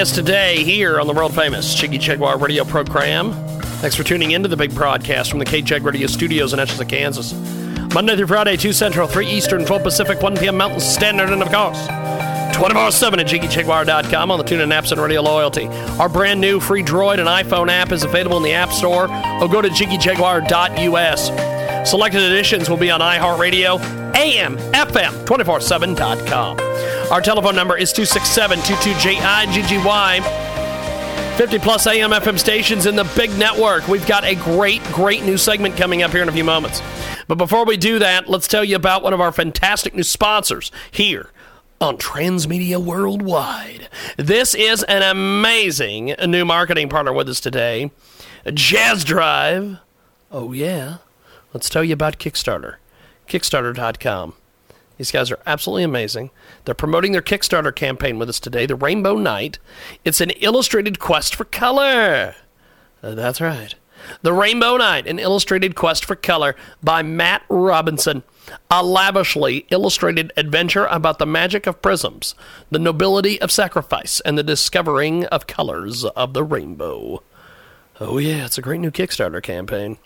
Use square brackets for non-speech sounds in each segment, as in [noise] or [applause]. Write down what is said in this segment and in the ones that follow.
It's today here on the world famous Jiggy Jaguar radio program. Thanks for tuning in to the big broadcast from the KJAG Radio Studios in Atchison, Kansas. Monday through Friday, 2 Central, 3 Eastern, 12 Pacific, 1 p.m. Mountain Standard, and of course, 24 7 at JiggyJaguar.com on the TuneIn apps and Radio Loyalty. Our brand new free Droid and iPhone app is available in the App Store or go to JiggyJaguar.us. Selected editions will be on iHeartRadio, AM, FM, 247.com. Our telephone number is 267 22JIGGY. 50 plus AM FM stations in the big network. We've got a great, great new segment coming up here in a few moments. But before we do that, let's tell you about one of our fantastic new sponsors here on Transmedia Worldwide. This is an amazing new marketing partner with us today, Jazz Drive. Oh, yeah. Let's tell you about Kickstarter. Kickstarter.com. These guys are absolutely amazing. They're promoting their Kickstarter campaign with us today, the Rainbow Knight. It's an illustrated quest for color. Uh, that's right. The Rainbow Knight, an illustrated quest for color by Matt Robinson. A lavishly illustrated adventure about the magic of prisms, the nobility of sacrifice, and the discovering of colors of the rainbow. Oh, yeah, it's a great new Kickstarter campaign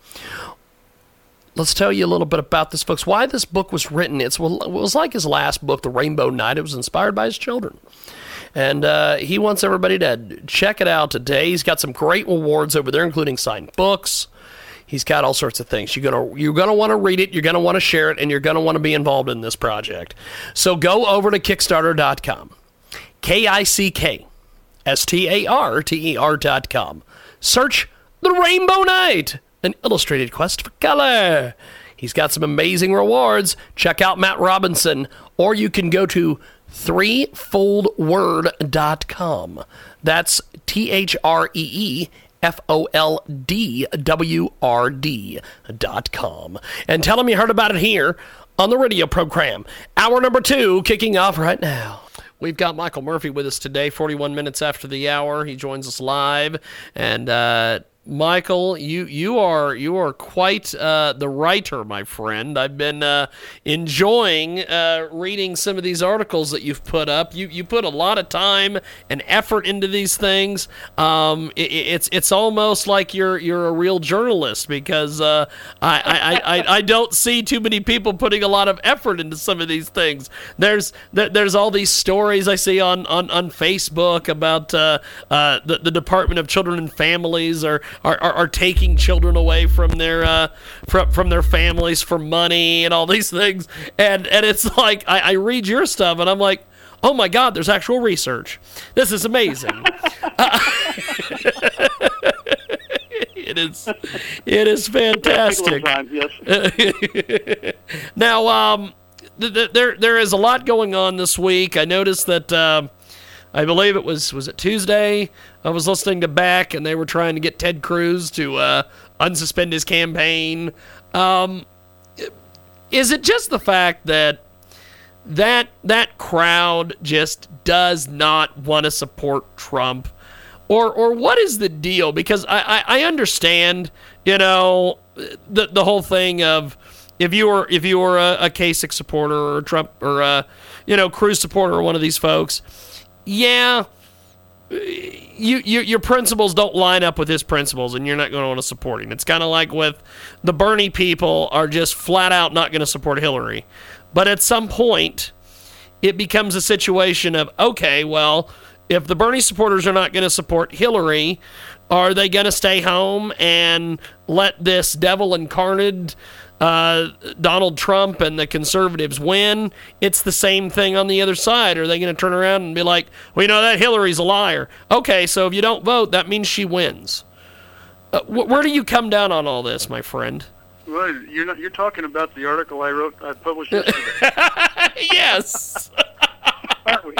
let's tell you a little bit about this, folks. Why this book was written. It's, it was like his last book, The Rainbow Knight. It was inspired by his children. And uh, he wants everybody to check it out today. He's got some great rewards over there, including signed books. He's got all sorts of things. You're gonna you're gonna want to read it. You're gonna want to share it, and you're gonna want to be involved in this project. So go over to Kickstarter.com, K I C K S T A R T E R.com. Search the Rainbow Knight an illustrated quest for color. He's got some amazing rewards. Check out Matt Robinson, or you can go to threefoldword.com. That's T H R E E F O L D W R D dot com. And tell him you heard about it here on the radio program. Hour number two kicking off right now. We've got Michael Murphy with us today, 41 minutes after the hour. He joins us live. And, uh, Michael, you you are you are quite uh, the writer, my friend. I've been uh, enjoying uh, reading some of these articles that you've put up. You you put a lot of time and effort into these things. Um, it, it's it's almost like you're you're a real journalist because uh, I, I, I, I don't see too many people putting a lot of effort into some of these things. There's there's all these stories I see on on, on Facebook about uh, uh, the the Department of Children and Families or are, are, are taking children away from their uh, from from their families for money and all these things. And and it's [laughs] like I, I read your stuff and I'm like, oh my god, there's actual research. This is amazing. uh, [laughs] [laughs] it is it is fantastic. Time, yes. now, um, th- th- there there is a lot going on this week. I noticed that. Uh, I believe it was was it Tuesday. I was listening to Beck, and they were trying to get Ted Cruz to uh, unsuspend his campaign. Um, is it just the fact that that that crowd just does not want to support Trump, or or what is the deal? Because I, I, I understand, you know, the the whole thing of if you were if you were a, a Kasich supporter or a Trump or a you know Cruz supporter or one of these folks yeah, you, you, your principles don't line up with his principles, and you're not going to want to support him. It's kind of like with the Bernie people are just flat out not going to support Hillary. But at some point, it becomes a situation of okay, well, if the Bernie supporters are not going to support Hillary, are they going to stay home and let this devil incarnate? Uh, Donald Trump and the conservatives win, it's the same thing on the other side. Are they going to turn around and be like, well, you know, that Hillary's a liar? Okay, so if you don't vote, that means she wins. Uh, wh- where do you come down on all this, my friend? Well, you're not. You're talking about the article I wrote. I published [laughs] yesterday. yes. Aren't [laughs] we?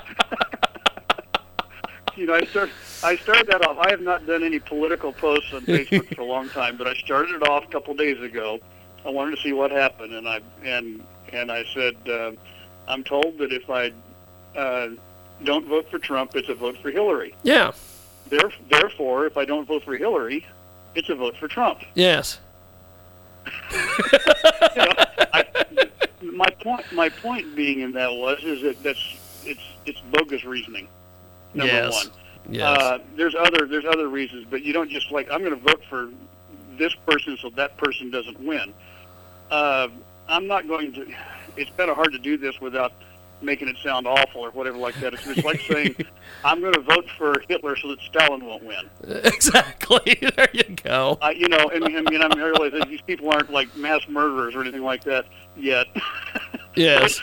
you know, I start. I started that off. I have not done any political posts on Facebook for a long time, but I started it off a couple days ago I wanted to see what happened, and I and and I said, uh, I'm told that if I uh, don't vote for Trump, it's a vote for Hillary. Yeah. There, therefore, if I don't vote for Hillary, it's a vote for Trump. Yes. [laughs] you know, I, my point, my point being in that was is that that's it's it's bogus reasoning. Number yes. one. Yes. Uh, there's other there's other reasons, but you don't just like I'm going to vote for this person so that person doesn't win. Uh, I'm not going to. It's kind of hard to do this without making it sound awful or whatever like that. It's, it's like [laughs] saying I'm going to vote for Hitler so that Stalin won't win. [laughs] exactly. [laughs] There you go. I, you know, and, I mean, I realize that these people aren't like mass murderers or anything like that yet. Yes.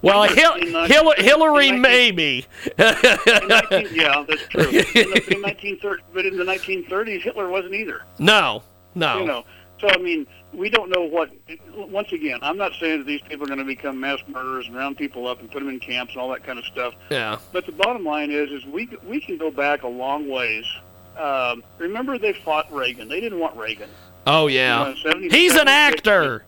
Well, Hil- Hil- Hillary, in the- maybe. 19 yeah, that's true. In the, in 1930, but in the 1930s, Hitler wasn't either. no, no. You know, so I mean, we don't know what. Once again, I'm not saying that these people are going to become mass murderers and round people up and put them in camps and all that kind of stuff. Yeah. But the bottom line is, is we we can go back a long ways. Um, remember, they fought Reagan. They didn't want Reagan. Oh, yeah. You know, He's an actor.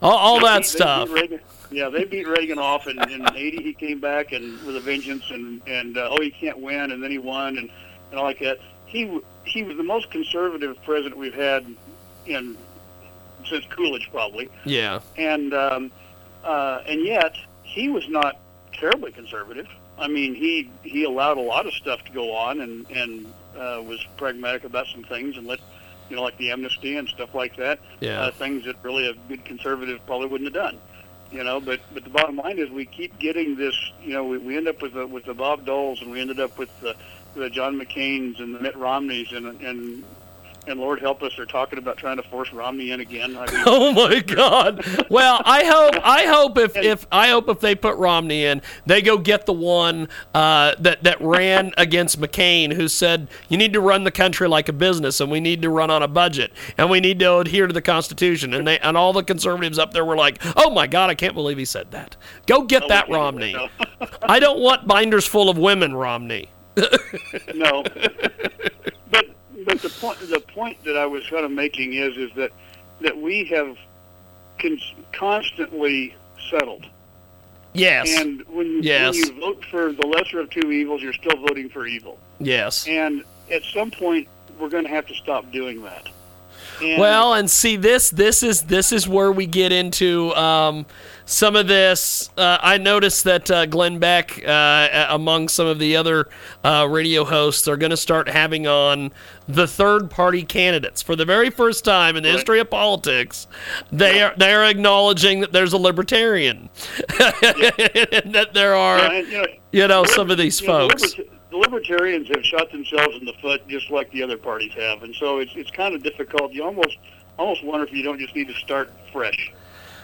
All, all that they stuff. Reagan. Yeah, they beat Reagan off, and in '80 he came back and with a vengeance, and and uh, oh, he can't win, and then he won, and and all like that. He he was the most conservative president we've had in since Coolidge, probably, Yeah. and um, uh, and yet he was not terribly conservative. I mean, he he allowed a lot of stuff to go on, and and uh, was pragmatic about some things, and let you know, like the amnesty and stuff like that Yeah. uh, things that really a good conservative probably wouldn't have done. You know, but but the bottom line is we keep getting this. You know, we, we end up with the with the Bob Doles, and we ended up with the, the John McCain's and the Mitt Romneys, and and and Lord help us, they're talking about trying to force Romney in again. I [laughs] mean, Oh my God! Well, I hope I hope if, if I hope if they put Romney in, they go get the one uh, that that ran [laughs] against McCain, who said you need to run the country like a business, and we need to run on a budget, and we need to adhere to the Constitution. And they and all the conservatives up there were like, "Oh my God, I can't believe he said that. Go get no, that Romney. [laughs] I don't want binders full of women, Romney." No. But the point the point that I was kind of making is is that that we have con- constantly settled. Yes. And when, Yes. when you vote for the lesser of two evils, you're still voting for evil. yes. And at some point, we're going to have to stop doing that. Well, and see this this is this is where we get into um, some of this. Uh, I noticed that uh, Glenn Beck, uh, among some of the other uh, radio hosts, are going to start having on the third party candidates for the very first time in the history of politics. They are they are acknowledging that there's a libertarian, and [laughs] that there are Yeah, you know, you know some of these you know, the folks. liberta- the libertarians have shot themselves in the foot just like the other parties have, and so it's it's kind of difficult. You almost almost wonder if you don't just need to start fresh.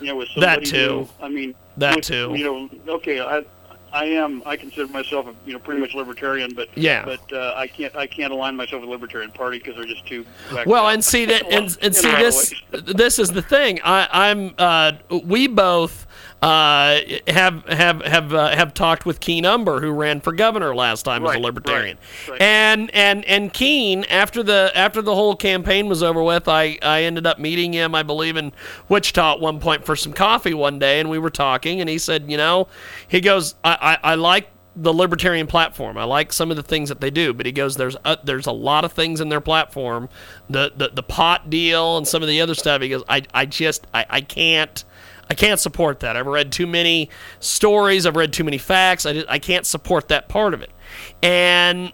You know, with That somebody too. new. I mean, That with- too. You know, okay, I I am I consider myself a, you know pretty much libertarian, but Yeah. but uh, I can't I can't align myself with the Libertarian Party because they're just too. Well, and see that, [laughs] and, and see this. This is the thing. I, I'm. Uh, we both uh, have have have uh, have talked with Keen Umbehr, who ran for governor last time as a libertarian, right, right. and and and Keen after the after the whole campaign was over with, I I ended up meeting him, I believe in Wichita at one point for some coffee one day, and we were talking, and he said, you know, he goes, I I, I like the libertarian platform. I like some of the things that they do, but he goes, "There's a, there's a lot of things in their platform, the, the the pot deal and some of the other stuff." He goes, "I I just I, I can't." I can't support that. I've read too many stories. I've read too many facts. I, I can't support that part of it. And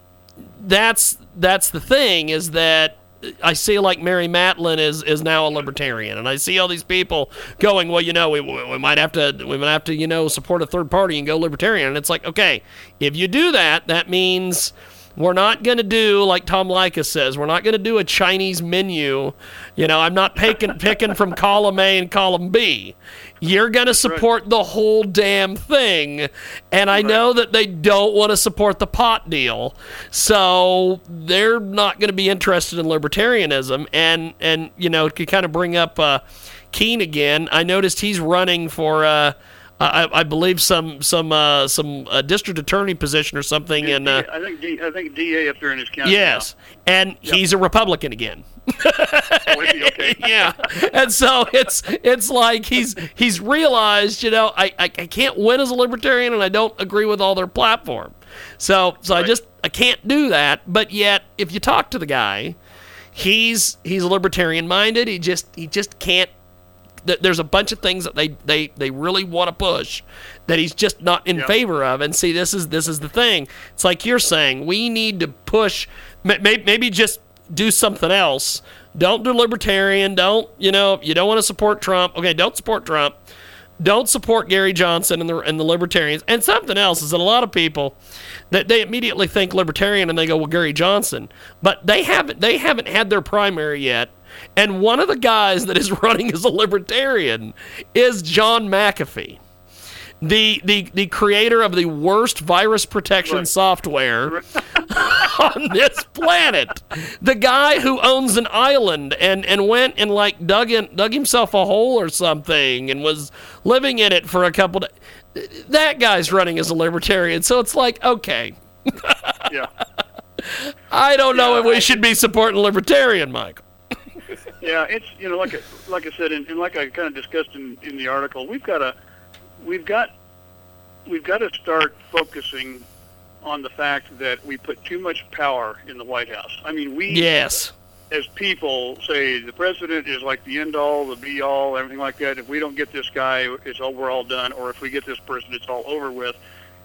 that's that's the thing is that I see like Mary Matalin is is now a libertarian, and I see all these people going, well, you know, we, we might have to we might have to you know support a third party and go libertarian. And it's like, okay, if you do that, that means we're not going to do like Tom Likis says. We're not going to do a Chinese menu. You know, I'm not picking picking from column A and column B. You're going to support the whole damn thing. And I know that they don't want to support the pot deal. So they're not going to be interested in libertarianism. And, and you know, to kind of bring up uh, Keen again, I noticed he's running for. Uh, I, I believe some some uh, some uh, district attorney position or something and uh, I think D, I think DA up there in his county. yes, and he's a Republican again. now. Oh, okay. [laughs] yeah, and so it's it's like he's he's realized you know I, I I can't win as a libertarian and I don't agree with all their platform, so so I just I can't do that. But yet if you talk to the guy, he's he's libertarian minded. He just he just can't th- there's a bunch of things that they they they really want to push that he's just not in Yeah. favor of. And see, this is this is the thing. It's like you're saying we need to push. may- may- Maybe just do something else. Don't do libertarian. Don't you know? You don't want to support Trump. Okay, don't support Trump. Don't support Gary Johnson and the and the libertarians. And something else is that a lot of people that they immediately think libertarian and they go, well, Gary Johnson, but they haven't they haven't had their primary yet. And one of the guys that is [laughs] running as a libertarian is John McAfee the the the creator of the worst virus protection Right. software [laughs] on this planet. The guy who owns an island and and went and like dug in dug himself a hole or something and was living in it for a couple days. That guy's running as a libertarian. So it's like, okay, Yeah. [laughs] I don't know Yeah, if we I- should be supporting libertarian, Michael. Yeah, it's you know like I, like I said and, and like I kind of discussed in, in the article, we've got to we've got we've got to start focusing on the fact that we put too much power in the White House. I mean, we Yes. as people say the president is like the end all, the be all, everything like that. If we don't get this guy, it's all we're all done. Or if we get this person, it's all over with.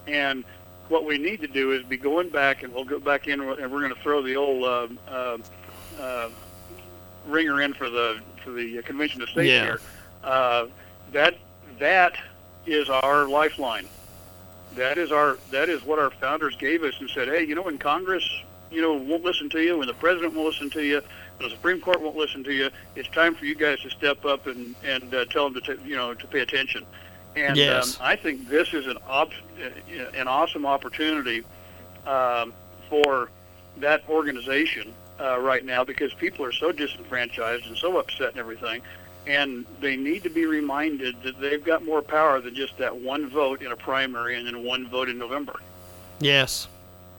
And what we need to do is be going back, and we'll go back in, and we're going to throw the old uh, uh, uh, ringer in for the for the convention to stay Yeah. here. Uh, that that is our lifeline. That is our that is what our founders gave us and said, hey, you know, when Congress, you know, won't listen to you, when the president won't listen to you, when the Supreme Court won't listen to you, it's time for you guys to step up and and uh, tell them to t- you know to pay attention. And Yes. um, I think this is an op- an awesome opportunity um, for that organization uh, right now because people are so disenfranchised and so upset and everything. And they need to be reminded that they've got more power than just that one vote in a primary and then one vote in November. Yes.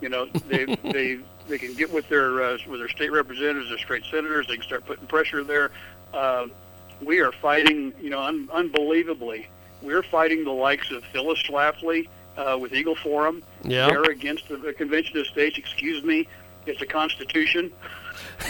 You know, they [laughs] they they can get with their uh, with their state representatives, their state senators. They can start putting pressure there. Uh, we are fighting, you know, un- unbelievably. We're fighting the likes of Phyllis Schlafly uh, with Eagle Forum. Yeah. They're against the, the Convention of States. Excuse me, it's a Constitution.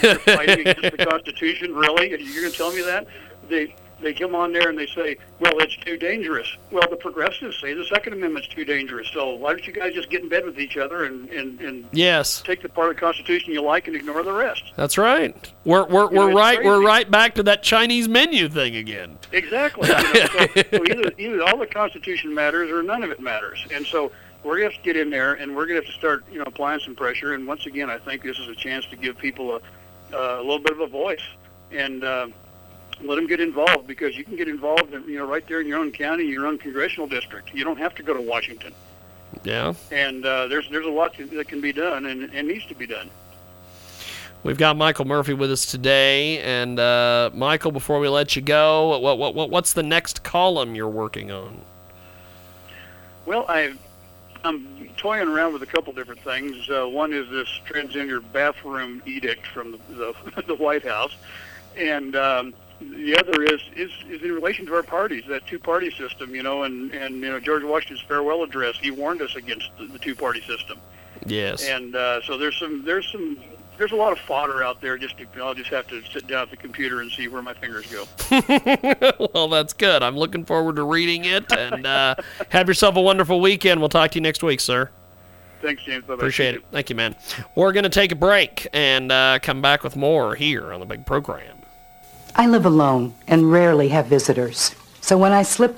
They're fighting against the Constitution. Really? You're going to tell me that? They they come on there and they say, well, it's too dangerous. Well, the progressives say the Second Amendment's too dangerous. So why don't you guys just get in bed with each other and and, and Yes. take the part of the Constitution you like and ignore the rest? That's right. We're we're, You know, we're right we're right back to that Chinese menu thing again. Exactly. You know, so, so either, either all the Constitution matters or none of it matters. And so we're going to have to get in there and we're going to have to start, you know, applying some pressure. And once again, I think this is a chance to give people a, uh, a little bit of a voice and uh, let them get involved because you can get involved, in, you know, right there in your own county, your own congressional district. You don't have to go to Washington. Yeah. And uh, there's there's a lot that can be done and, and needs to be done. We've got Michael Murphy with us today, and uh, Michael, before we let you go, what, what, what what's the next column you're working on? Well, I, I'm toying around with a couple different things. Uh, one is this transgender bathroom edict from the, the, [laughs] the White House, and um, the other is, is is in relation to our parties, that two-party system. You know, and and you know George Washington's farewell address, he warned us against the, the two-party system, Yes. and uh, so there's some there's some. There's a lot of fodder out there. Just to, I'll just have to sit down at the computer and see where my fingers go. [laughs] well, that's good. I'm looking forward to reading it, and uh, [laughs] have yourself a wonderful weekend. We'll talk to you next week, sir. Thanks, James. Bye-bye. Appreciate it. Thank you, man. We're going to take a break and uh, come back with more here on the big program. I live alone and rarely have visitors. So when I slipped